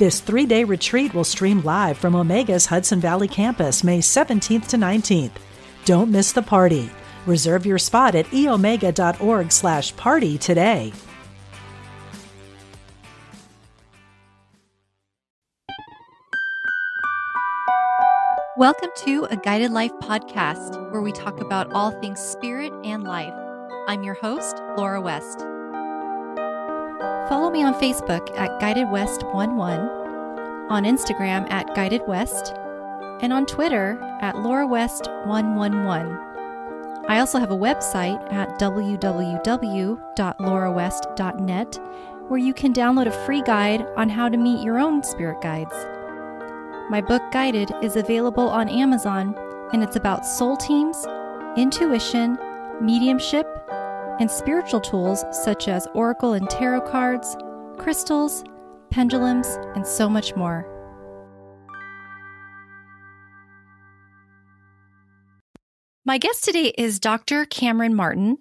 This three day retreat will stream live from Omega's Hudson Valley campus May 17th to 19th. Don't miss the party. Reserve your spot at eomega.org slash party today. Welcome to a Guided Life podcast where we talk about all things spirit and life. I'm your host, Laura West. Follow me on Facebook at Guided West 11, on Instagram at Guided West, and on Twitter at Laura West 111. I also have a website at www.laurawest.net where you can download a free guide on how to meet your own spirit guides. My book Guided is available on Amazon and it's about soul teams, intuition, mediumship, and spiritual tools such as oracle and tarot cards, crystals, pendulums, and so much more. My guest today is Dr. Cameron Martin.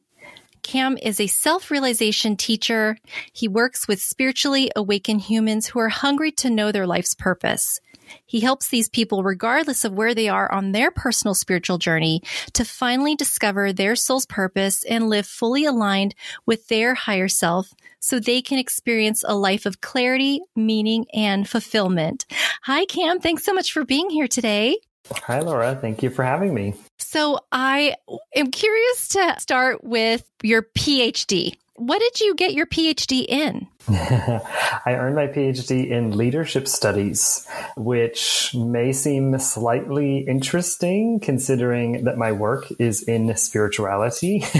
Cam is a self realization teacher. He works with spiritually awakened humans who are hungry to know their life's purpose. He helps these people, regardless of where they are on their personal spiritual journey, to finally discover their soul's purpose and live fully aligned with their higher self so they can experience a life of clarity, meaning, and fulfillment. Hi, Cam. Thanks so much for being here today. Hi, Laura. Thank you for having me. So, I am curious to start with your PhD. What did you get your PhD in? I earned my PhD in leadership studies, which may seem slightly interesting considering that my work is in spirituality,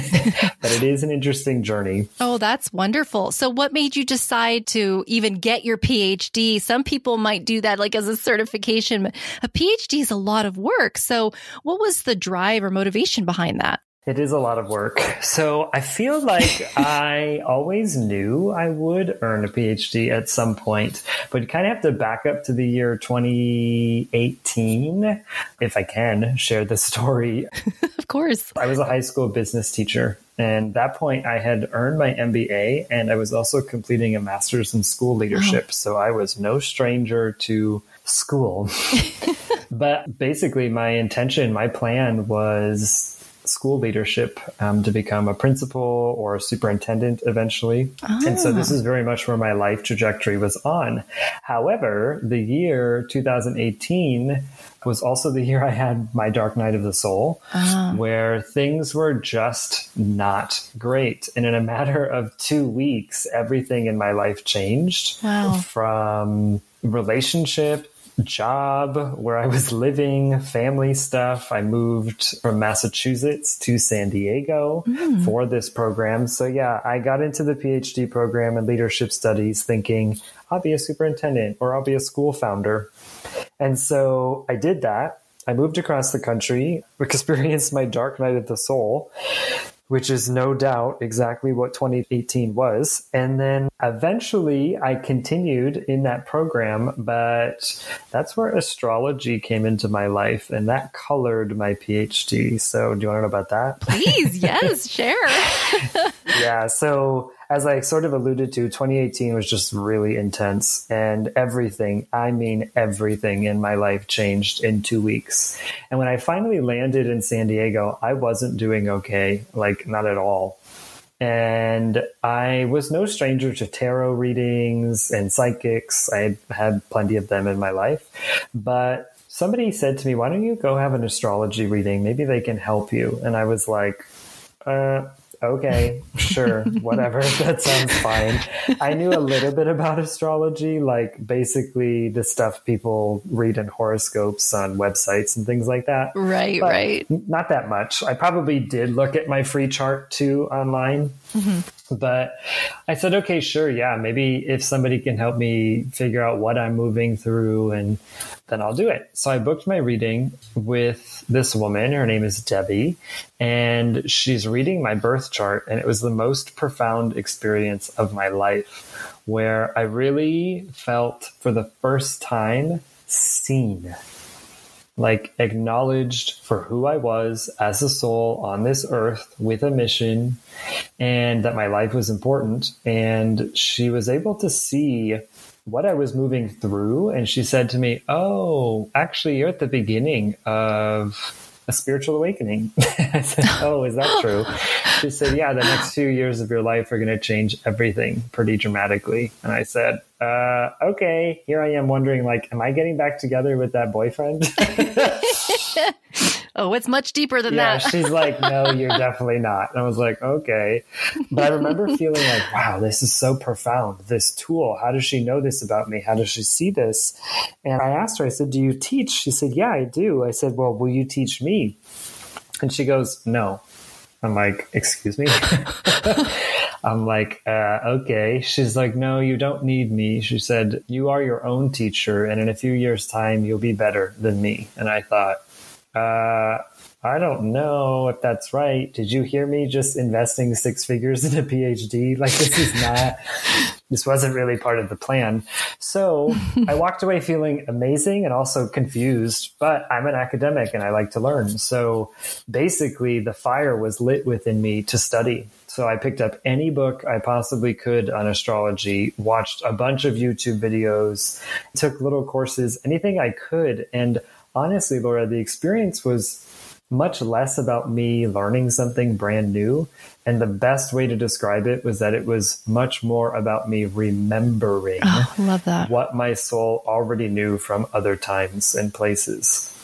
but it is an interesting journey. Oh, that's wonderful. So, what made you decide to even get your PhD? Some people might do that like as a certification, but a PhD is a lot of work. So, what was the drive or motivation behind that? It is a lot of work. So I feel like I always knew I would earn a PhD at some point, but you kind of have to back up to the year 2018, if I can share the story. of course. I was a high school business teacher. And that point, I had earned my MBA and I was also completing a master's in school leadership. Oh. So I was no stranger to school. but basically, my intention, my plan was school leadership um, to become a principal or a superintendent eventually. Ah. And so this is very much where my life trajectory was on. However, the year 2018 was also the year I had my dark night of the soul, ah. where things were just not great. And in a matter of two weeks, everything in my life changed wow. from relationship job, where I was living, family stuff. I moved from Massachusetts to San Diego mm. for this program. So, yeah, I got into the PhD program in leadership studies thinking I'll be a superintendent or I'll be a school founder. And so I did that. I moved across the country, experienced my dark night of the soul, which is no doubt exactly what 2018 was. And then eventually I continued in that program, but that's where astrology came into my life and that colored my PhD. So, do you want to know about that? Please, yes, share. yeah. So, as I sort of alluded to, 2018 was just really intense and everything, I mean, everything in my life changed in two weeks. And when I finally landed in San Diego, I wasn't doing okay, like not at all. And I was no stranger to tarot readings and psychics. I had plenty of them in my life. But somebody said to me, Why don't you go have an astrology reading? Maybe they can help you. And I was like, uh, okay, sure, whatever. that sounds fine. I knew a little bit about astrology, like basically the stuff people read in horoscopes on websites and things like that. Right, right. Not that much. I probably did look at my free chart too online, Mm-hmm. But I said, okay, sure. Yeah. Maybe if somebody can help me figure out what I'm moving through and then I'll do it. So I booked my reading with this woman. Her name is Debbie and she's reading my birth chart. And it was the most profound experience of my life where I really felt for the first time seen like acknowledged for who I was as a soul on this earth with a mission and that my life was important. And she was able to see what I was moving through. And she said to me, Oh, actually, you're at the beginning of a spiritual awakening. I said, Oh, is that true? She said, Yeah, the next few years of your life are going to change everything pretty dramatically. And I said, uh, Okay, here I am wondering, like, am I getting back together with that boyfriend? oh, it's much deeper than yeah, that. she's like, no, you're definitely not. And I was like, okay. But I remember feeling like, wow, this is so profound. This tool, how does she know this about me? How does she see this? And I asked her, I said, do you teach? She said, yeah, I do. I said, well, will you teach me? And she goes, no. I'm like, excuse me? I'm like, uh, okay. She's like, no, you don't need me. She said, you are your own teacher, and in a few years' time, you'll be better than me. And I thought, uh, I don't know if that's right. Did you hear me just investing six figures in a PhD? Like, this is not, this wasn't really part of the plan. So I walked away feeling amazing and also confused, but I'm an academic and I like to learn. So basically, the fire was lit within me to study. So I picked up any book I possibly could on astrology, watched a bunch of YouTube videos, took little courses, anything I could. And honestly, Laura, the experience was much less about me learning something brand new. And the best way to describe it was that it was much more about me remembering oh, love that. what my soul already knew from other times and places.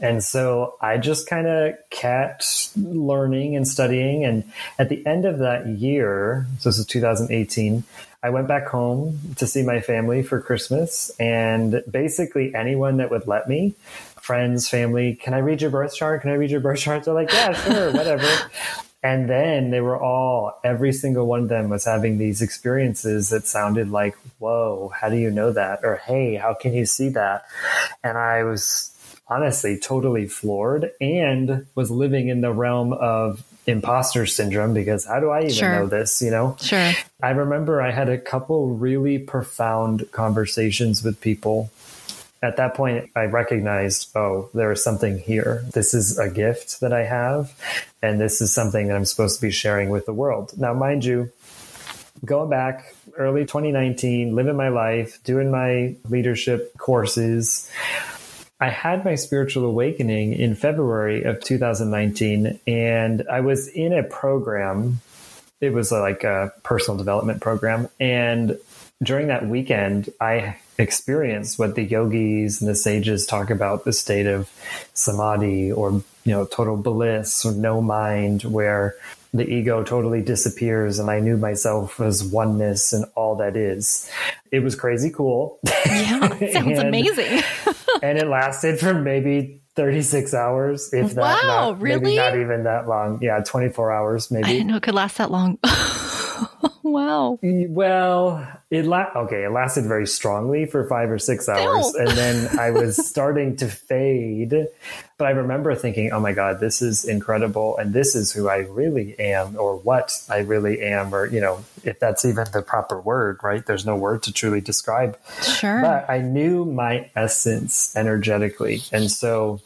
And so I just kind of kept learning and studying. And at the end of that year, so this is 2018, I went back home to see my family for Christmas. And basically, anyone that would let me, friends, family, can I read your birth chart? Can I read your birth chart? They're like, yeah, sure, whatever. And then they were all, every single one of them was having these experiences that sounded like, whoa, how do you know that? Or, hey, how can you see that? And I was honestly totally floored and was living in the realm of imposter syndrome because how do I even sure. know this, you know? Sure. I remember I had a couple really profound conversations with people. At that point, I recognized, oh, there is something here. This is a gift that I have, and this is something that I'm supposed to be sharing with the world. Now, mind you, going back early 2019, living my life, doing my leadership courses, I had my spiritual awakening in February of 2019, and I was in a program. It was like a personal development program. And during that weekend, I experienced what the yogis and the sages talk about the state of samadhi or, you know, total bliss or no mind, where the ego totally disappears and I knew myself as oneness and all that is. It was crazy cool. Yeah, sounds amazing. and it lasted for maybe 36 hours, if wow, that. Wow, really? Maybe not even that long. Yeah, 24 hours maybe. I didn't know it could last that long. wow. Well, it la- okay, it lasted very strongly for five or six hours, and then I was starting to fade. But I remember thinking, "Oh my god, this is incredible, and this is who I really am, or what I really am, or you know, if that's even the proper word, right? There's no word to truly describe. Sure. But I knew my essence energetically, and so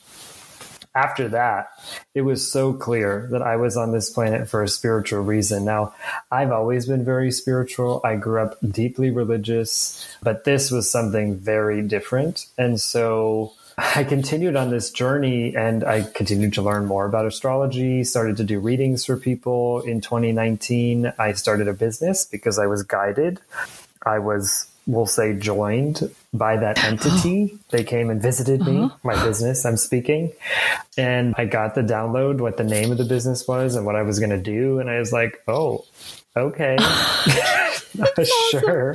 after that, it was so clear that I was on this planet for a spiritual reason. Now, I've always been very spiritual. I grew up deeply religious, but this was something very different. And so I continued on this journey and I continued to learn more about astrology, started to do readings for people. In 2019, I started a business because I was guided. I was we'll say joined by that entity. they came and visited me, uh-huh. my business I'm speaking. And I got the download what the name of the business was and what I was going to do. And I was like, oh, okay. sure.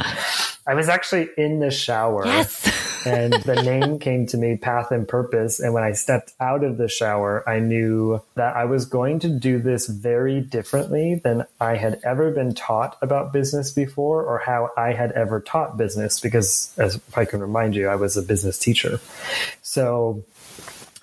I was actually in the shower. Yes and the name came to me, Path and Purpose. And when I stepped out of the shower, I knew that I was going to do this very differently than I had ever been taught about business before or how I had ever taught business. Because, as if I can remind you, I was a business teacher. So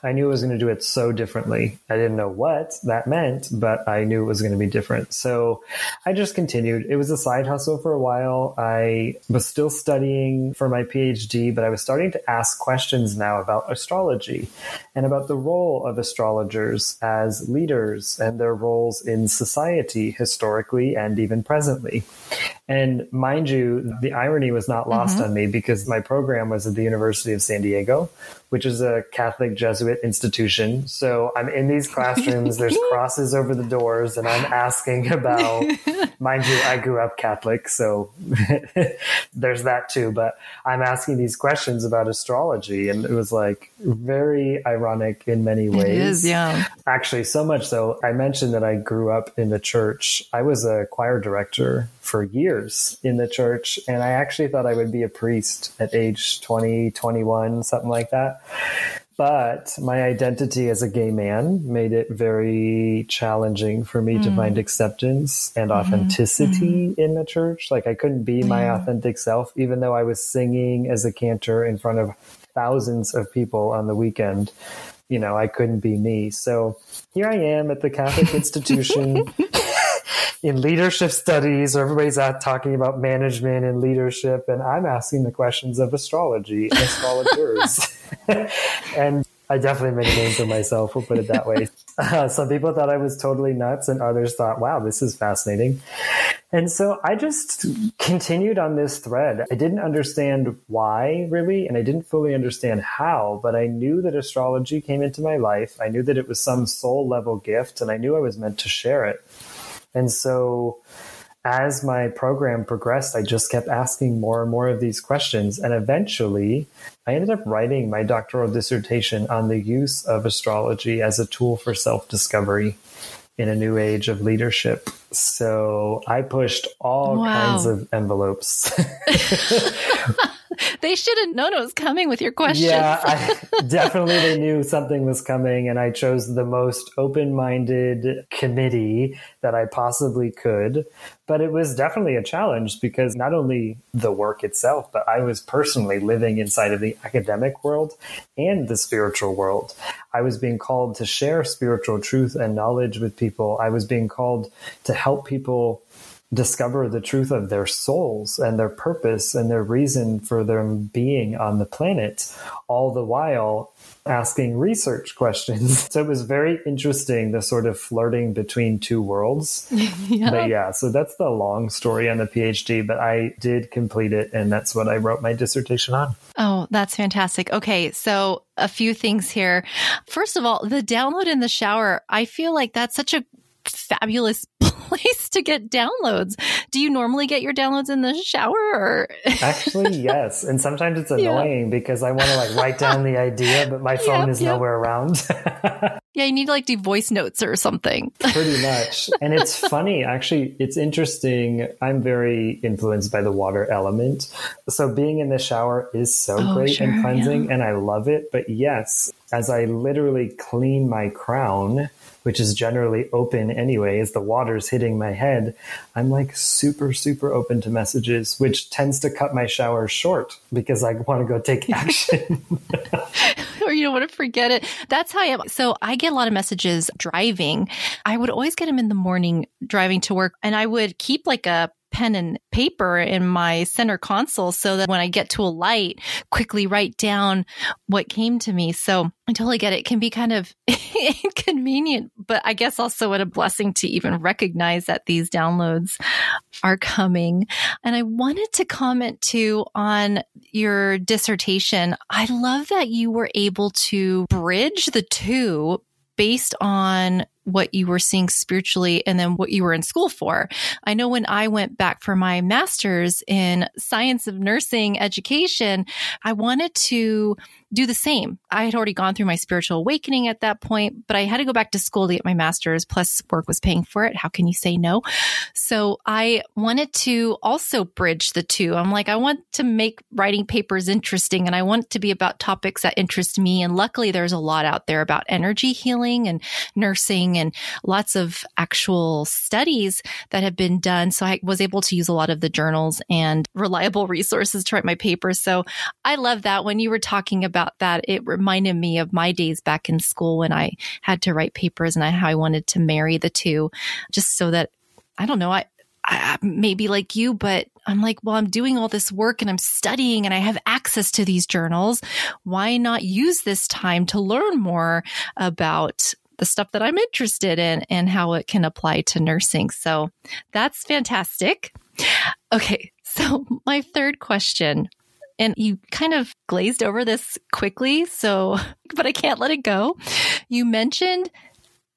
I knew I was going to do it so differently. I didn't know what that meant, but I knew it was going to be different. So I just continued. It was a side hustle for a while. I was still studying for my PhD, but I was starting to ask questions now about astrology and about the role of astrologers as leaders and their roles in society historically and even presently. And mind you, the irony was not lost mm-hmm. on me because my program was at the University of San Diego, which is a Catholic Jesuit institution. So I'm in these classrooms, there's crosses over the doors, and I'm asking about, mind you, I grew up Catholic, so there's that too. But I'm asking these questions about astrology, and it was like very ironic in many ways. It is, yeah. Actually, so much so, I mentioned that I grew up in the church. I was a choir director for years in the church. And I actually thought I would be a priest at age 20, 21, something like that. But my identity as a gay man made it very challenging for me mm. to find acceptance and mm-hmm. authenticity mm-hmm. in the church. Like I couldn't be my yeah. authentic self, even though I was singing as a cantor in front of thousands of people on the weekend. You know, I couldn't be me. So here I am at the Catholic institution in leadership studies, everybody's out talking about management and leadership, and I'm asking the questions of astrology and astrologers. and I definitely made a name for myself. We'll put it that way. Uh, some people thought I was totally nuts, and others thought, "Wow, this is fascinating." And so I just continued on this thread. I didn't understand why really, and I didn't fully understand how, but I knew that astrology came into my life. I knew that it was some soul level gift, and I knew I was meant to share it. And so as my program progressed, I just kept asking more and more of these questions. And eventually, I ended up writing my doctoral dissertation on the use of astrology as a tool for self discovery in a new age of leadership. So I pushed all wow. kinds of envelopes. they should have known it was coming with your questions. Yeah, I, definitely they knew something was coming, and I chose the most open minded committee that I possibly could. But it was definitely a challenge because not only the work itself, but I was personally living inside of the academic world and the spiritual world. I was being called to share spiritual truth and knowledge with people. I was being called to help people discover the truth of their souls and their purpose and their reason for them being on the planet, all the while asking research questions. So it was very interesting, the sort of flirting between two worlds. yeah. But yeah, so that's the long story on the PhD, but I did complete it and that's what I wrote my dissertation on. Oh, that's fantastic. Okay, so a few things here. First of all, the download in the shower, I feel like that's such a fabulous place to get downloads. Do you normally get your downloads in the shower or Actually, yes. And sometimes it's annoying yeah. because I want to like write down the idea, but my phone yep, is yep. nowhere around. yeah, you need to like do voice notes or something. Pretty much. And it's funny, actually, it's interesting. I'm very influenced by the water element. So being in the shower is so oh, great sure, and cleansing yeah. and I love it. But yes, as I literally clean my crown, which is generally open anyway, as the water's hitting my head, I'm like super, super open to messages, which tends to cut my shower short because I want to go take action. or you don't want to forget it. That's how I am. So I get a lot of messages driving. I would always get them in the morning driving to work and I would keep like a pen and paper in my center console so that when I get to a light, quickly write down what came to me. So I totally get it. It can be kind of inconvenient, but I guess also what a blessing to even recognize that these downloads are coming. And I wanted to comment too on your dissertation. I love that you were able to bridge the two based on what you were seeing spiritually and then what you were in school for. I know when I went back for my master's in science of nursing education, I wanted to do the same. I had already gone through my spiritual awakening at that point, but I had to go back to school to get my master's, plus work was paying for it. How can you say no? So I wanted to also bridge the two. I'm like, I want to make writing papers interesting and I want to be about topics that interest me. And luckily, there's a lot out there about energy healing and nursing and lots of actual studies that have been done. So I was able to use a lot of the journals and reliable resources to write my papers. So I love that. When you were talking about that, it reminded me of my days back in school when I had to write papers and I, how I wanted to marry the two just so that I don't know. I, I maybe like you, but I'm like, well, I'm doing all this work and I'm studying and I have access to these journals. Why not use this time to learn more about the stuff that I'm interested in and how it can apply to nursing? So that's fantastic. Okay. So my third question, and you kind of glazed over this quickly. So, but I can't let it go. You mentioned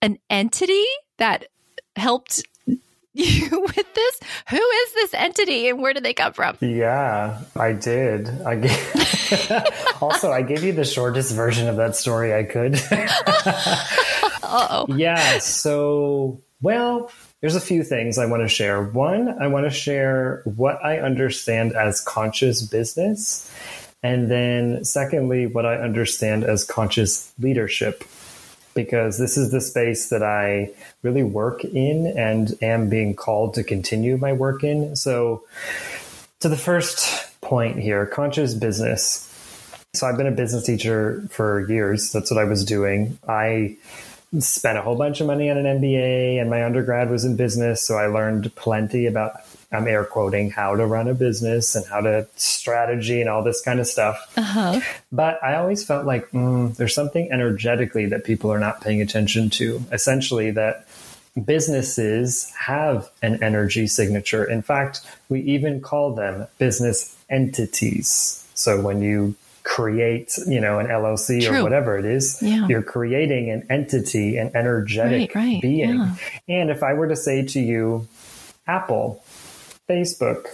an entity that helped you with this? Who is this entity and where did they come from? Yeah, I did. I gave, also I gave you the shortest version of that story I could. oh. Yeah. So, well, there's a few things I want to share. One, I want to share what I understand as conscious business. And then, secondly, what I understand as conscious leadership because this is the space that I really work in and am being called to continue my work in. So, to the first point here conscious business. So, I've been a business teacher for years. That's what I was doing. I spent a whole bunch of money on an MBA, and my undergrad was in business. So, I learned plenty about I'm air quoting how to run a business and how to strategy and all this kind of stuff. Uh-huh. But I always felt like mm, there's something energetically that people are not paying attention to. Essentially, that businesses have an energy signature. In fact, we even call them business entities. So when you create, you know, an LLC True. or whatever it is, yeah. you're creating an entity, an energetic right, right. being. Yeah. And if I were to say to you, Apple, Facebook,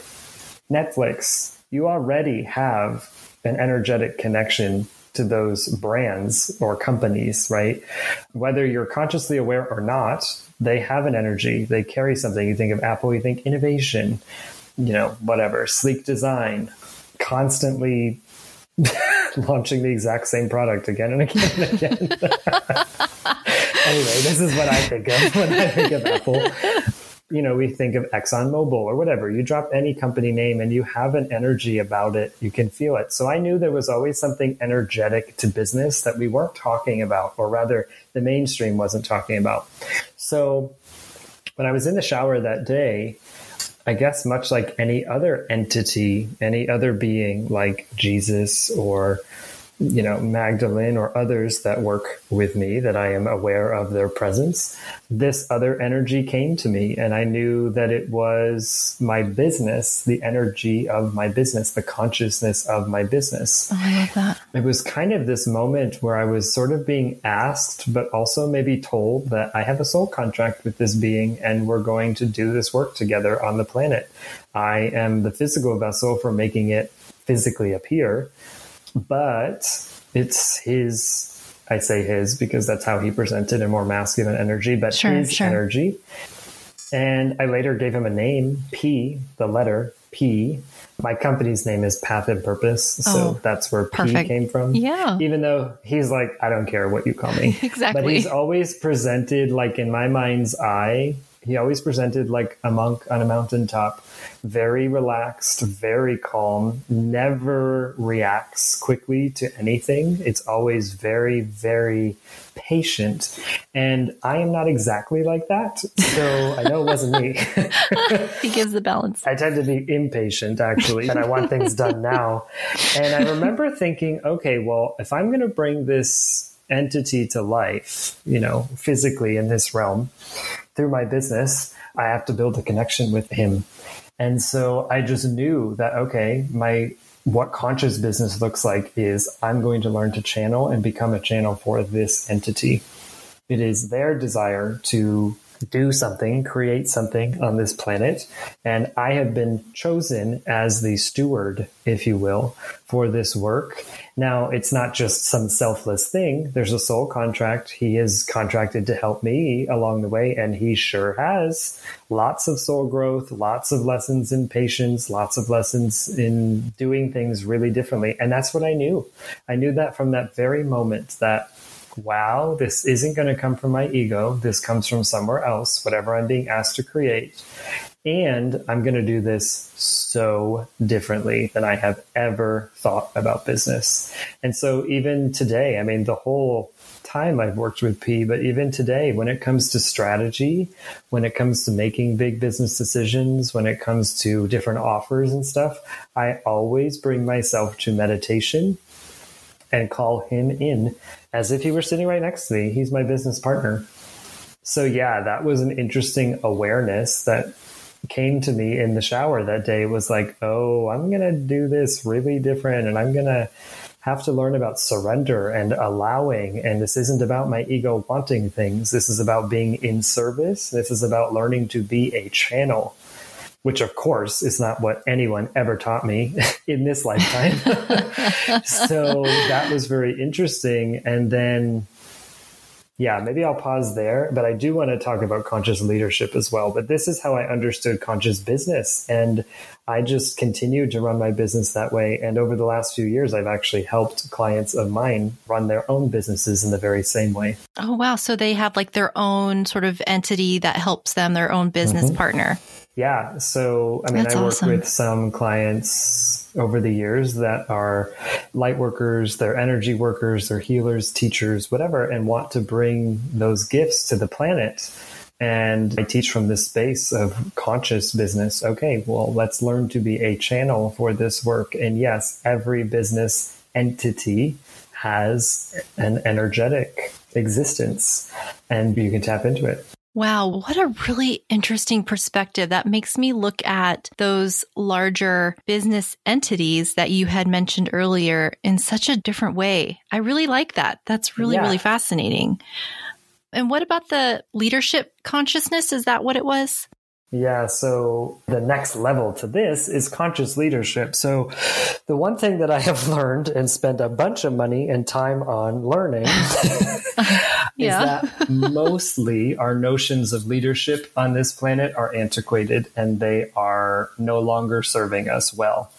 Netflix, you already have an energetic connection to those brands or companies, right? Whether you're consciously aware or not, they have an energy. They carry something. You think of Apple, you think innovation, you know, whatever, sleek design, constantly launching the exact same product again and again and again. anyway, this is what I think of when I think of Apple you know, we think of ExxonMobil or whatever. You drop any company name and you have an energy about it. You can feel it. So I knew there was always something energetic to business that we weren't talking about, or rather, the mainstream wasn't talking about. So when I was in the shower that day, I guess much like any other entity, any other being like Jesus or you know, Magdalene or others that work with me that I am aware of their presence, this other energy came to me and I knew that it was my business, the energy of my business, the consciousness of my business. Oh, I love that. It was kind of this moment where I was sort of being asked, but also maybe told that I have a soul contract with this being and we're going to do this work together on the planet. I am the physical vessel for making it physically appear but it's his I say his because that's how he presented a more masculine energy, but sure, his sure. energy. And I later gave him a name, P, the letter P. My company's name is Path and Purpose. So oh, that's where P came from. Yeah. Even though he's like, I don't care what you call me. exactly. But he's always presented, like in my mind's eye, he always presented like a monk on a mountaintop very relaxed, very calm, never reacts quickly to anything. It's always very, very patient. And I am not exactly like that. So I know it wasn't me. he gives the balance. I tend to be impatient, actually, and I want things done now. And I remember thinking, okay, well, if I'm going to bring this entity to life, you know, physically in this realm through my business, I have to build a connection with him. And so I just knew that, okay, my, what conscious business looks like is I'm going to learn to channel and become a channel for this entity. It is their desire to do something, create something on this planet. And I have been chosen as the steward, if you will, for this work. Now, it's not just some selfless thing. There's a soul contract. He is contracted to help me along the way, and he sure has lots of soul growth, lots of lessons in patience, lots of lessons in doing things really differently. And that's what I knew. I knew that from that very moment that wow, this isn't going to come from my ego. This comes from somewhere else, whatever I'm being asked to create. And I'm going to do this so differently than I have ever thought about business. And so even today, I mean, the whole time I've worked with P, but even today, when it comes to strategy, when it comes to making big business decisions, when it comes to different offers and stuff, I always bring myself to meditation and call him in as if he were sitting right next to me. He's my business partner. So, yeah, that was an interesting awareness that came to me in the shower that day was like, oh, I'm going to do this really different and I'm going to have to learn about surrender and allowing. And this isn't about my ego wanting things. This is about being in service. This is about learning to be a channel which of course is not what anyone ever taught me in this lifetime. so that was very interesting. And then, yeah, maybe I'll pause there, but I do want to talk about conscious leadership as well. But this is how I understood conscious business. And I just continued to run my business that way. And over the last few years, I've actually helped clients of mine run their own businesses in the very same way. Oh, wow. So they have like their own sort of entity that helps them, their own business mm-hmm. partner. Yeah. So, I mean, That's I work awesome. with some clients over the years that are light workers, they're energy workers, they're healers, teachers, whatever, and want to bring those gifts to the planet. And I teach from this space of conscious business. Okay, well, let's learn to be a channel for this work. And yes, every business entity has an energetic existence and you can tap into it. Wow, what a really interesting perspective. That makes me look at those larger business entities that you had mentioned earlier in such a different way. I really like that. That's really, yeah. really fascinating. And what about the leadership consciousness? Is that what it was? Yeah, so the next level to this is conscious leadership. So, the one thing that I have learned and spent a bunch of money and time on learning yeah. is that mostly our notions of leadership on this planet are antiquated and they are no longer serving us well.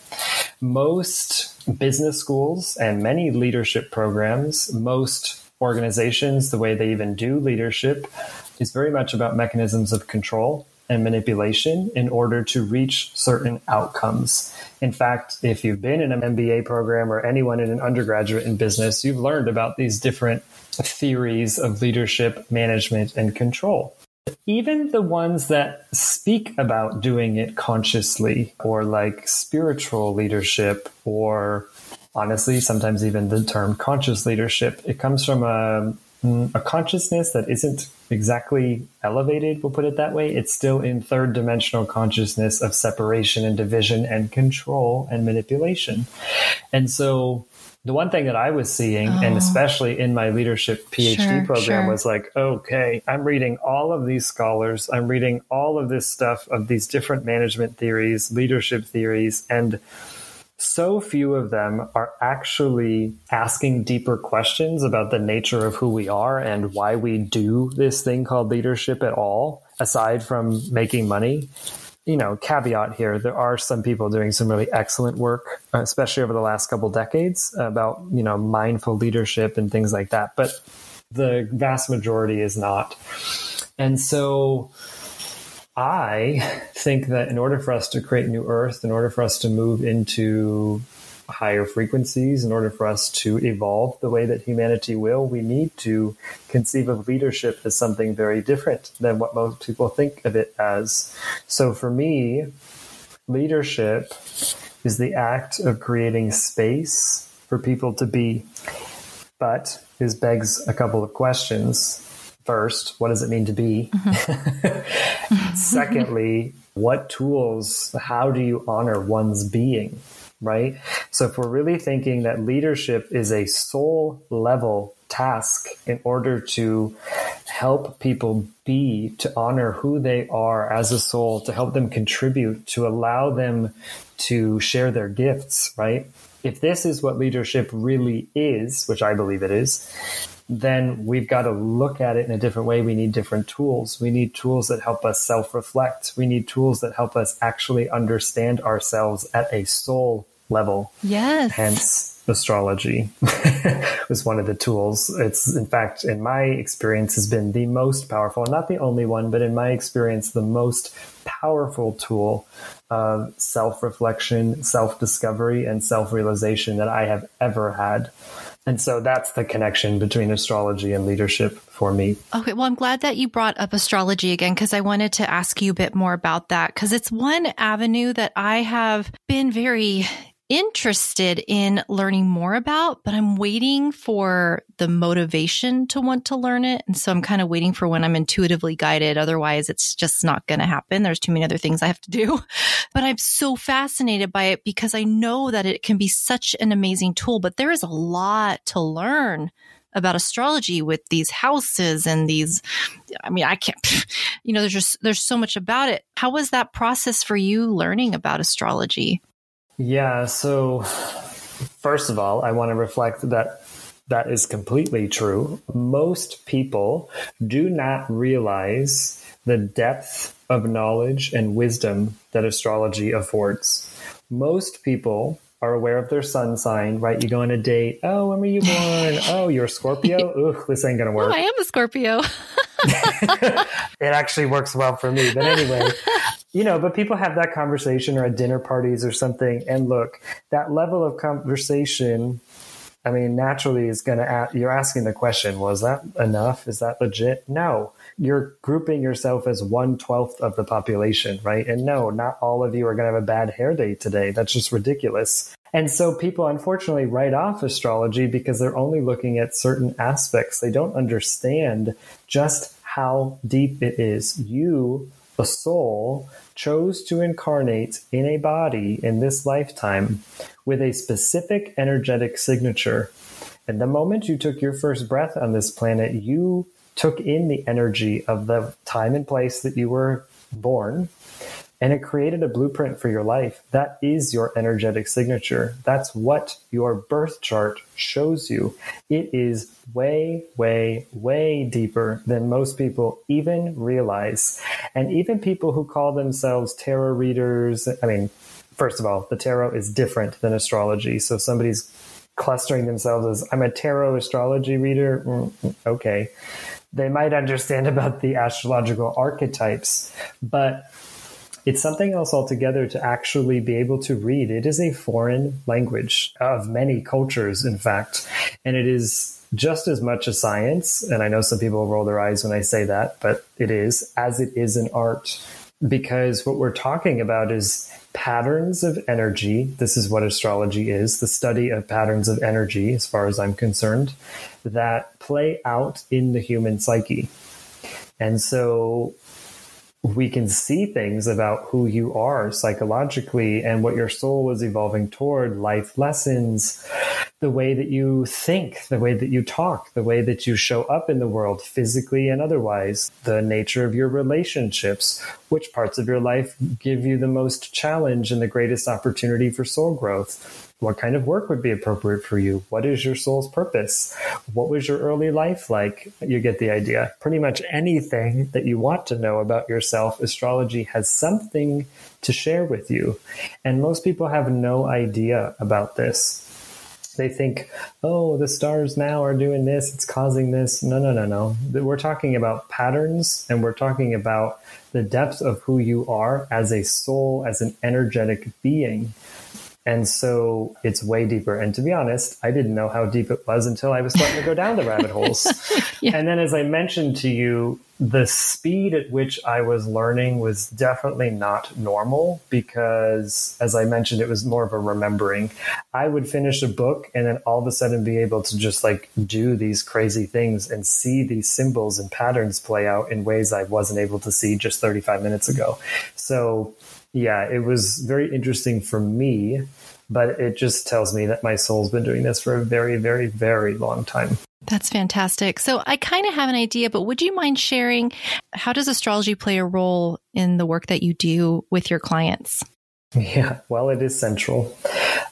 Most business schools and many leadership programs, most organizations, the way they even do leadership, is very much about mechanisms of control and manipulation in order to reach certain outcomes. In fact, if you've been in an MBA program or anyone in an undergraduate in business, you've learned about these different theories of leadership, management, and control. Even the ones that speak about doing it consciously, or like spiritual leadership, or honestly, sometimes even the term conscious leadership, it comes from a Mm, a consciousness that isn't exactly elevated, we'll put it that way. It's still in third dimensional consciousness of separation and division and control and manipulation. And so the one thing that I was seeing, oh. and especially in my leadership PhD sure, program, sure. was like, okay, I'm reading all of these scholars, I'm reading all of this stuff of these different management theories, leadership theories, and so few of them are actually asking deeper questions about the nature of who we are and why we do this thing called leadership at all, aside from making money. You know, caveat here, there are some people doing some really excellent work, especially over the last couple decades about, you know, mindful leadership and things like that. But the vast majority is not. And so, I think that in order for us to create new earth, in order for us to move into higher frequencies, in order for us to evolve the way that humanity will, we need to conceive of leadership as something very different than what most people think of it as. So for me, leadership is the act of creating space for people to be. But this begs a couple of questions first, what does it mean to be? Mm-hmm. Secondly, what tools, how do you honor one's being? Right? So, if we're really thinking that leadership is a soul level task in order to help people be, to honor who they are as a soul, to help them contribute, to allow them to share their gifts, right? If this is what leadership really is, which I believe it is, then we've got to look at it in a different way. We need different tools. We need tools that help us self reflect. We need tools that help us actually understand ourselves at a soul level. Yes. Hence, astrology was one of the tools. It's, in fact, in my experience, has been the most powerful, not the only one, but in my experience, the most powerful tool of self reflection, self discovery, and self realization that I have ever had. And so that's the connection between astrology and leadership for me. Okay. Well, I'm glad that you brought up astrology again because I wanted to ask you a bit more about that because it's one avenue that I have been very interested in learning more about, but I'm waiting for the motivation to want to learn it. And so I'm kind of waiting for when I'm intuitively guided. Otherwise, it's just not going to happen. There's too many other things I have to do. But I'm so fascinated by it because I know that it can be such an amazing tool, but there is a lot to learn about astrology with these houses and these i mean i can't you know there's just there's so much about it how was that process for you learning about astrology yeah. So, first of all, I want to reflect that that is completely true. Most people do not realize the depth of knowledge and wisdom that astrology affords. Most people are aware of their sun sign, right? You go on a date. Oh, when were you born? oh, you're a Scorpio? Ugh, this ain't going to work. Oh, I am a Scorpio. it actually works well for me. But anyway, you know, but people have that conversation or at dinner parties or something. And look, that level of conversation, I mean, naturally is going to, you're asking the question, was that enough? Is that legit? No. You're grouping yourself as one twelfth of the population, right? And no, not all of you are going to have a bad hair day today. That's just ridiculous. And so people unfortunately write off astrology because they're only looking at certain aspects. They don't understand just how deep it is. You, the soul, chose to incarnate in a body in this lifetime with a specific energetic signature. And the moment you took your first breath on this planet, you took in the energy of the time and place that you were born and it created a blueprint for your life. That is your energetic signature. That's what your birth chart shows you. It is way, way, way deeper than most people even realize. And even people who call themselves tarot readers, I mean, first of all, the tarot is different than astrology. So somebody's clustering themselves as I'm a tarot astrology reader. Mm, okay. They might understand about the astrological archetypes, but it's something else altogether to actually be able to read. It is a foreign language of many cultures, in fact, and it is just as much a science. And I know some people roll their eyes when I say that, but it is as it is an art because what we're talking about is patterns of energy. This is what astrology is the study of patterns of energy, as far as I'm concerned, that play out in the human psyche. And so we can see things about who you are psychologically and what your soul is evolving toward, life lessons, the way that you think, the way that you talk, the way that you show up in the world physically and otherwise, the nature of your relationships, which parts of your life give you the most challenge and the greatest opportunity for soul growth what kind of work would be appropriate for you? What is your soul's purpose? What was your early life like? You get the idea. Pretty much anything that you want to know about yourself, astrology has something to share with you. And most people have no idea about this. They think, oh, the stars now are doing this, it's causing this. No, no, no, no. We're talking about patterns and we're talking about the depth of who you are as a soul, as an energetic being. And so it's way deeper. And to be honest, I didn't know how deep it was until I was starting to go down the rabbit holes. yeah. And then, as I mentioned to you, the speed at which I was learning was definitely not normal because, as I mentioned, it was more of a remembering. I would finish a book and then all of a sudden be able to just like do these crazy things and see these symbols and patterns play out in ways I wasn't able to see just 35 minutes ago. So, yeah, it was very interesting for me, but it just tells me that my soul's been doing this for a very, very, very long time. That's fantastic. So I kind of have an idea, but would you mind sharing how does astrology play a role in the work that you do with your clients? Yeah, well, it is central.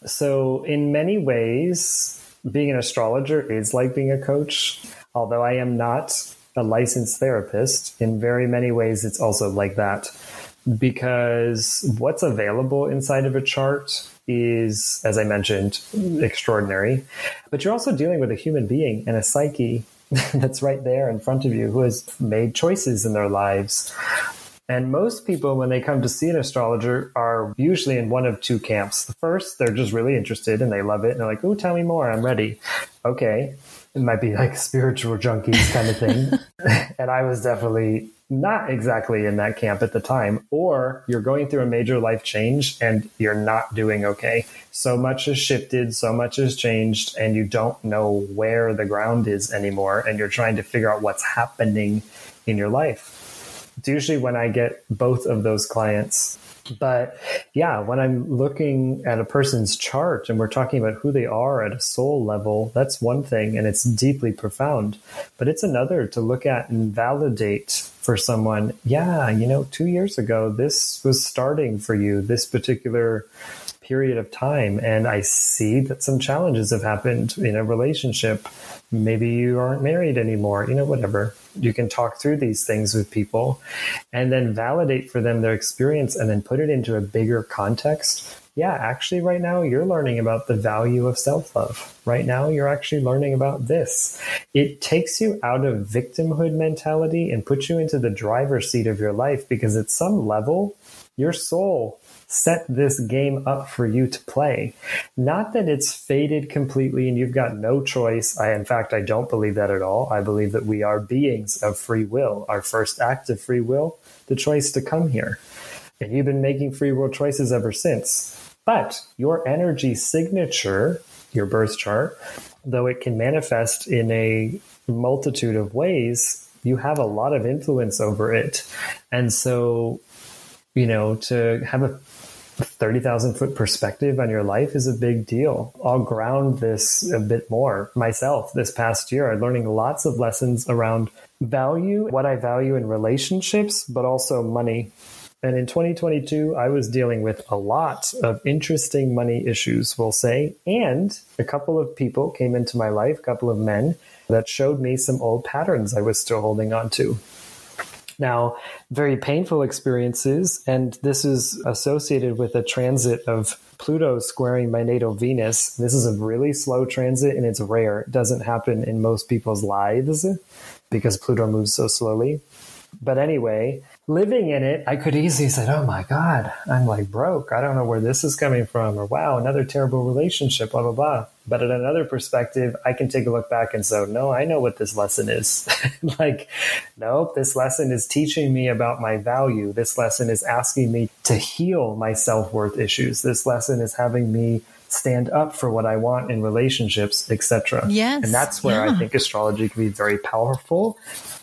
So, in many ways, being an astrologer is like being a coach. Although I am not a licensed therapist, in very many ways, it's also like that. Because what's available inside of a chart is, as I mentioned, extraordinary. But you're also dealing with a human being and a psyche that's right there in front of you who has made choices in their lives. And most people, when they come to see an astrologer, are usually in one of two camps. The first, they're just really interested and they love it. And they're like, oh, tell me more. I'm ready. Okay. It might be like spiritual junkies kind of thing. and I was definitely not exactly in that camp at the time, or you're going through a major life change and you're not doing okay. So much has shifted, so much has changed, and you don't know where the ground is anymore, and you're trying to figure out what's happening in your life. It's usually when I get both of those clients. But yeah, when I'm looking at a person's chart and we're talking about who they are at a soul level, that's one thing and it's deeply profound. But it's another to look at and validate for someone, yeah, you know, two years ago, this was starting for you, this particular period of time. And I see that some challenges have happened in a relationship. Maybe you aren't married anymore, you know, whatever. You can talk through these things with people and then validate for them their experience and then put it into a bigger context yeah, actually, right now you're learning about the value of self love. Right now, you're actually learning about this. It takes you out of victimhood mentality and puts you into the driver's seat of your life because at some level, your soul set this game up for you to play. Not that it's fated completely and you've got no choice. I, in fact, I don't believe that at all. I believe that we are beings of free will. Our first act of free will, the choice to come here. And you've been making free will choices ever since. But your energy signature, your birth chart, though it can manifest in a multitude of ways, you have a lot of influence over it. And so, you know, to have a 30,000 foot perspective on your life is a big deal. I'll ground this a bit more myself this past year. I'm learning lots of lessons around value, what I value in relationships, but also money. And in 2022, I was dealing with a lot of interesting money issues, we'll say. And a couple of people came into my life, a couple of men that showed me some old patterns I was still holding on to. Now, very painful experiences, and this is associated with a transit of Pluto squaring my natal Venus. This is a really slow transit and it's rare. It doesn't happen in most people's lives because Pluto moves so slowly. But anyway, living in it, I could easily say, Oh my God, I'm like broke. I don't know where this is coming from. Or wow, another terrible relationship, blah, blah, blah. But at another perspective, I can take a look back and say, No, I know what this lesson is. like, nope, this lesson is teaching me about my value. This lesson is asking me to heal my self worth issues. This lesson is having me stand up for what I want in relationships, etc. Yes. And that's where yeah. I think astrology can be very powerful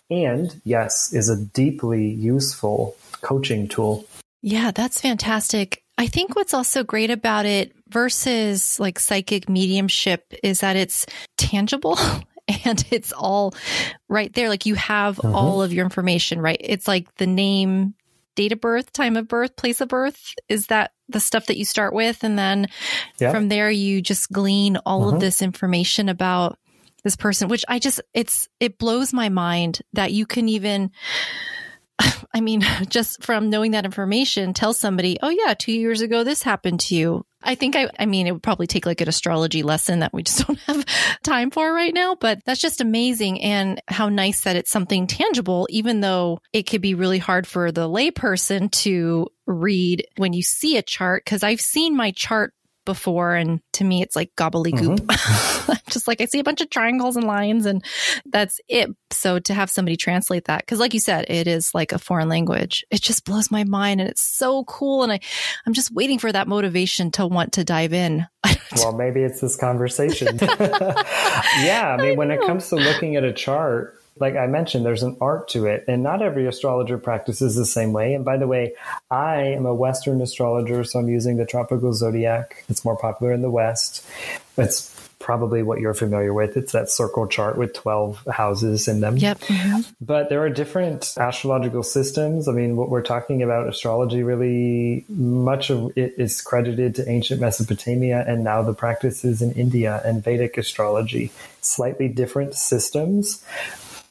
and yes, is a deeply useful coaching tool. Yeah, that's fantastic. I think what's also great about it versus like psychic mediumship is that it's tangible and it's all right there. Like you have mm-hmm. all of your information, right? It's like the name, date of birth, time of birth, place of birth. Is that the stuff that you start with? And then yeah. from there, you just glean all mm-hmm. of this information about this person, which I just, it's, it blows my mind that you can even, I mean, just from knowing that information, tell somebody, oh yeah, two years ago, this happened to you. I think I, I mean, it would probably take like an astrology lesson that we just don't have time for right now, but that's just amazing. And how nice that it's something tangible, even though it could be really hard for the layperson to read when you see a chart. Cause I've seen my chart before and to me it's like gobbledygook. Mm-hmm. just like i see a bunch of triangles and lines and that's it. So to have somebody translate that because like you said it is like a foreign language it just blows my mind and it's so cool and i i'm just waiting for that motivation to want to dive in. Well maybe it's this conversation. Yeah i mean I when it comes to looking at a chart like I mentioned, there's an art to it, and not every astrologer practices the same way. And by the way, I am a Western astrologer, so I'm using the tropical zodiac. It's more popular in the West. It's probably what you're familiar with. It's that circle chart with 12 houses in them. Yep. Mm-hmm. But there are different astrological systems. I mean, what we're talking about, astrology, really much of it is credited to ancient Mesopotamia and now the practices in India and Vedic astrology. Slightly different systems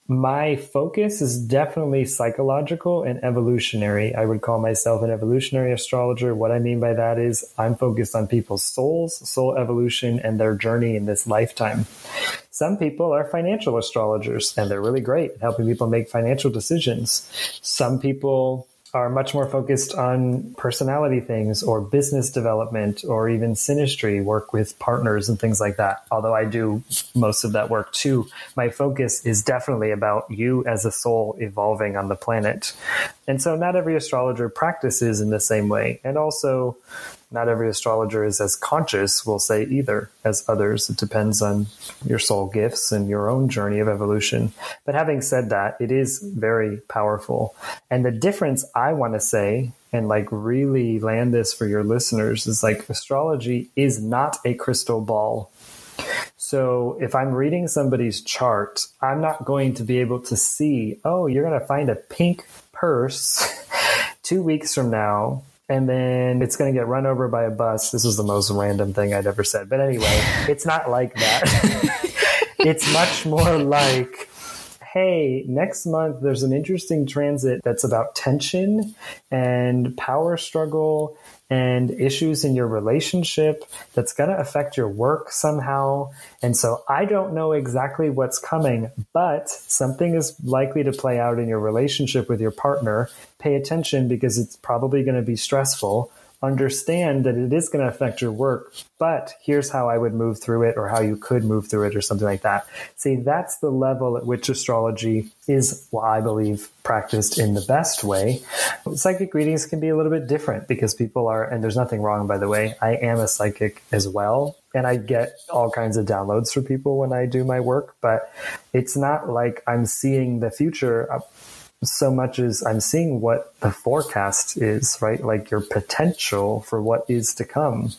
my focus is definitely psychological and evolutionary. I would call myself an evolutionary astrologer. What I mean by that is I'm focused on people's souls, soul evolution, and their journey in this lifetime. Some people are financial astrologers and they're really great at helping people make financial decisions. Some people are much more focused on personality things or business development or even synastry work with partners and things like that. Although I do most of that work too, my focus is definitely about you as a soul evolving on the planet. And so not every astrologer practices in the same way. And also, not every astrologer is as conscious, we'll say, either as others. It depends on your soul gifts and your own journey of evolution. But having said that, it is very powerful. And the difference I want to say, and like really land this for your listeners, is like astrology is not a crystal ball. So if I'm reading somebody's chart, I'm not going to be able to see, oh, you're going to find a pink purse two weeks from now and then it's going to get run over by a bus. This is the most random thing I'd ever said. But anyway, it's not like that. it's much more like, hey, next month there's an interesting transit that's about tension and power struggle and issues in your relationship that's going to affect your work somehow. And so I don't know exactly what's coming, but something is likely to play out in your relationship with your partner. Pay attention because it's probably going to be stressful understand that it is going to affect your work, but here's how I would move through it or how you could move through it or something like that. See, that's the level at which astrology is, well, I believe, practiced in the best way. Psychic readings can be a little bit different because people are, and there's nothing wrong, by the way. I am a psychic as well. And I get all kinds of downloads for people when I do my work, but it's not like I'm seeing the future so much as I'm seeing what the forecast is, right? Like your potential for what is to come.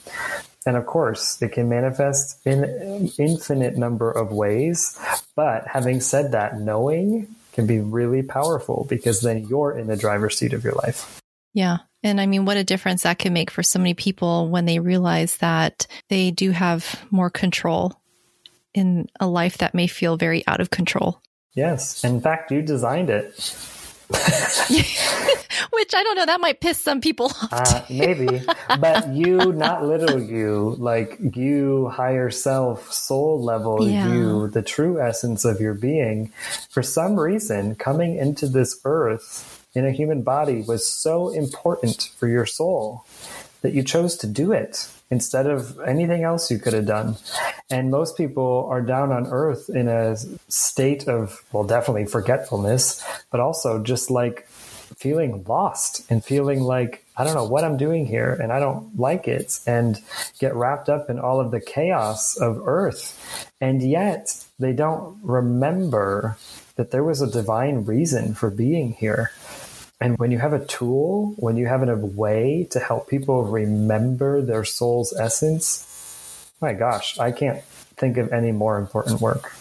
And of course, it can manifest in an infinite number of ways. But having said that, knowing can be really powerful because then you're in the driver's seat of your life. Yeah. And I mean, what a difference that can make for so many people when they realize that they do have more control in a life that may feel very out of control. Yes. In fact, you designed it. Which I don't know, that might piss some people off. Uh, maybe. But you, not little you, like you, higher self, soul level yeah. you, the true essence of your being, for some reason, coming into this earth in a human body was so important for your soul that you chose to do it instead of anything else you could have done. And most people are down on earth in a state of, well, definitely forgetfulness, but also just like feeling lost and feeling like, I don't know what I'm doing here and I don't like it and get wrapped up in all of the chaos of earth. And yet they don't remember that there was a divine reason for being here. And when you have a tool, when you have a way to help people remember their soul's essence, my gosh, I can't think of any more important work.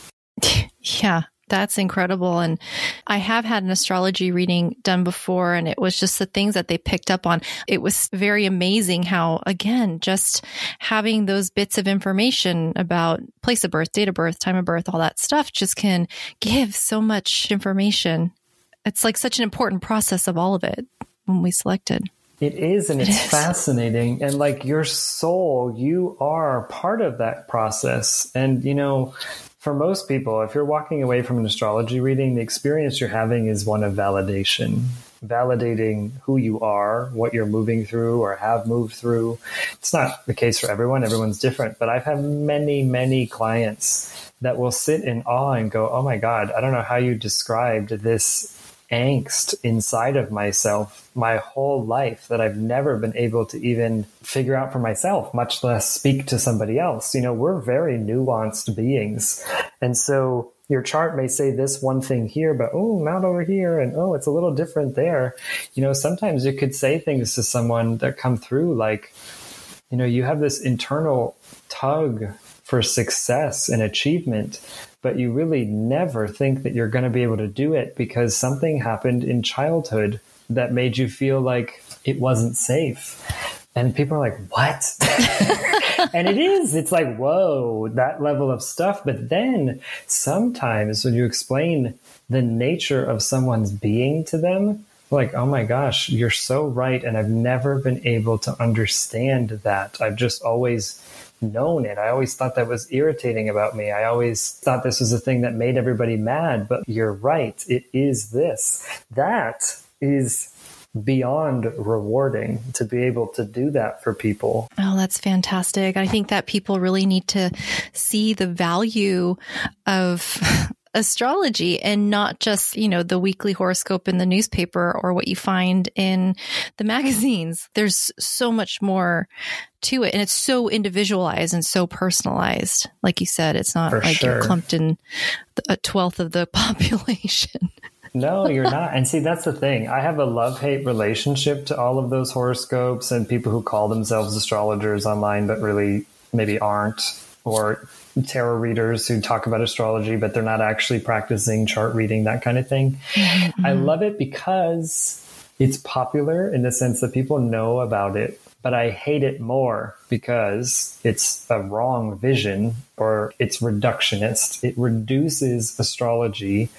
Yeah, that's incredible. And I have had an astrology reading done before, and it was just the things that they picked up on. It was very amazing how, again, just having those bits of information about place of birth, date of birth, time of birth, all that stuff just can give so much information it's like such an important process of all of it when we selected. It is, and it it's is. fascinating. And like your soul, you are part of that process. And, you know, for most people, if you're walking away from an astrology reading, the experience you're having is one of validation, validating who you are, what you're moving through or have moved through. It's not the case for everyone, everyone's different, but I've had many, many clients that will sit in awe and go, Oh my God, I don't know how you described this angst inside of myself my whole life that I've never been able to even figure out for myself, much less speak to somebody else. You know, we're very nuanced beings. And so your chart may say this one thing here, but oh, not over here. And oh, it's a little different there. You know, sometimes you could say things to someone that come through like, you know, you have this internal tug for success and achievement, but you really never think that you're going to be able to do it because something happened in childhood that made you feel like it wasn't safe. And people are like, what? and it is. It's like, whoa, that level of stuff. But then sometimes when you explain the nature of someone's being to them, like, oh my gosh, you're so right. And I've never been able to understand that. I've just always known it. I always thought that was irritating about me. I always thought this was a thing that made everybody mad. But you're right. It is this. That is beyond rewarding to be able to do that for people. Oh, that's fantastic. I think that people really need to see the value of astrology and not just, you know, the weekly horoscope in the newspaper or what you find in the magazines. There's so much more to it and it's so individualized and so personalized. Like you said, it's not For like sure. you're clumped in a twelfth of the population. No, you're not. And see, that's the thing. I have a love hate relationship to all of those horoscopes and people who call themselves astrologers online, but really maybe aren't, or tarot readers who talk about astrology, but they're not actually practicing chart reading, that kind of thing. Mm-hmm. I love it because it's popular in the sense that people know about it. But I hate it more because it's a wrong vision or it's reductionist. It reduces astrology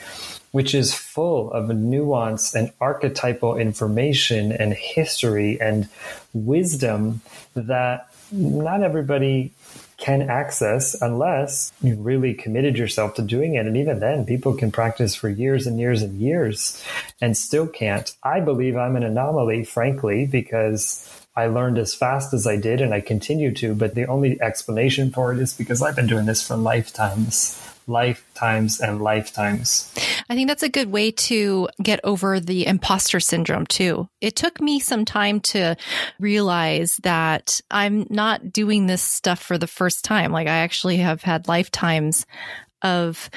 which is full of nuance and archetypal information and history and wisdom that not everybody can access unless you really committed yourself to doing it. And even then, people can practice for years and years and years and still can't. I believe I'm an anomaly, frankly, because I learned as fast as I did and I continue to. But the only explanation for it is because I've been doing this for lifetimes lifetimes and lifetimes. I think that's a good way to get over the imposter syndrome too. It took me some time to realize that I'm not doing this stuff for the first time. Like I actually have had lifetimes of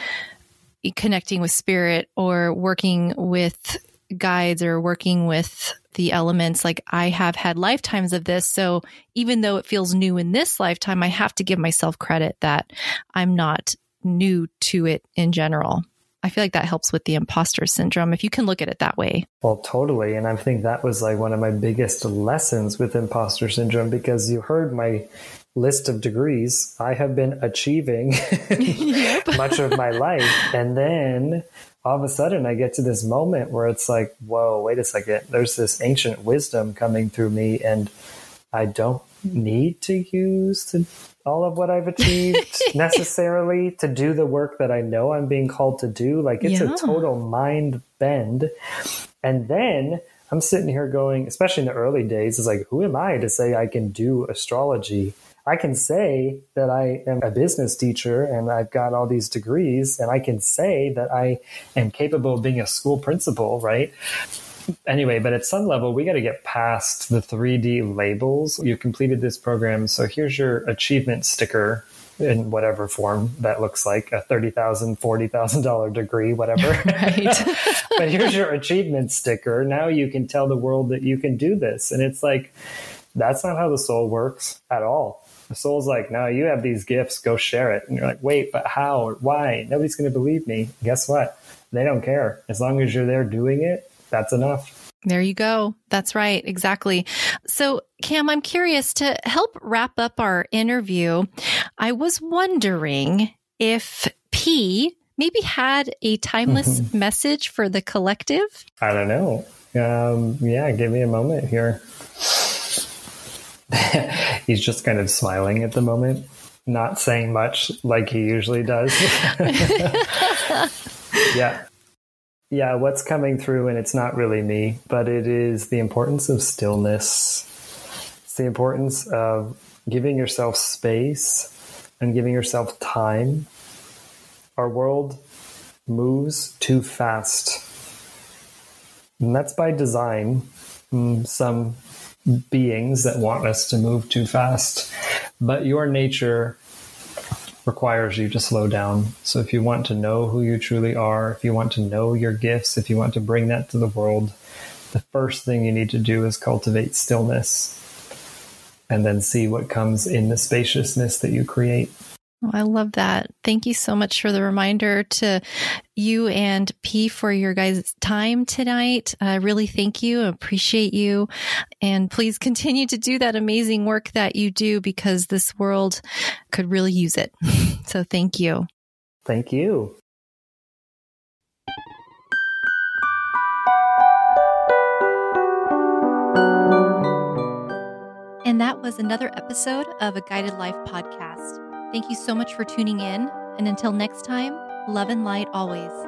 connecting with spirit or working with guides or working with the elements. Like I have had lifetimes of this. So even though it feels new in this lifetime, I have to give myself credit that I'm not new to it in general. I feel like that helps with the imposter syndrome if you can look at it that way. Well, totally. And I think that was like one of my biggest lessons with imposter syndrome because you heard my list of degrees I have been achieving much of my life. And then all of a sudden I get to this moment where it's like, whoa, wait a second. There's this ancient wisdom coming through me and I don't need to use to all of what I've achieved necessarily to do the work that I know I'm being called to do. Like it's Yeah. a total mind bend. And then I'm sitting here going, especially in the early days, is like, who am I to say I can do astrology? I can say that I am a business teacher and I've got all these degrees, and I can say that I am capable of being a school principal, right? Anyway, but at some level, we got to get past the 3D labels. You completed this program, so here's your achievement sticker in whatever form that looks like a $30,000, $40,000 degree, whatever. But here's your achievement sticker. Now you can tell the world that you can do this. And it's like, that's not how the soul works at all. The soul's like, no, you have these gifts, go share it. And you're like, wait, but how or why? Nobody's going to believe me. Guess what? They don't care. As long as you're there doing it, that's enough. There you go. That's right. Exactly. So, Cam, I'm curious to help wrap up our interview. I was wondering if P maybe had a timeless message for the collective. I don't know. Um, yeah, give me a moment here. He's just kind of smiling at the moment, not saying much like he usually does. yeah. Yeah, what's coming through, and it's not really me, but it is the importance of stillness. It's the importance of giving yourself space and giving yourself time. Our world moves too fast. And that's by design. Mm, Some beings that want us to move too fast. But your nature requires you to slow down. So if you want to know who you truly are, if you want to know your gifts, if you want to bring that to the world, the first thing you need to do is cultivate stillness and then see what comes in the spaciousness that you create. Oh, I love that. Thank you so much for the reminder to you and P for your guys' time tonight. I uh, really thank you. Appreciate you. And please continue to do that amazing work that you do because this world could really use it. so thank you. Thank you. And that was another episode of a Guided Life podcast. Thank you so much for tuning in. And until next time, love and light always.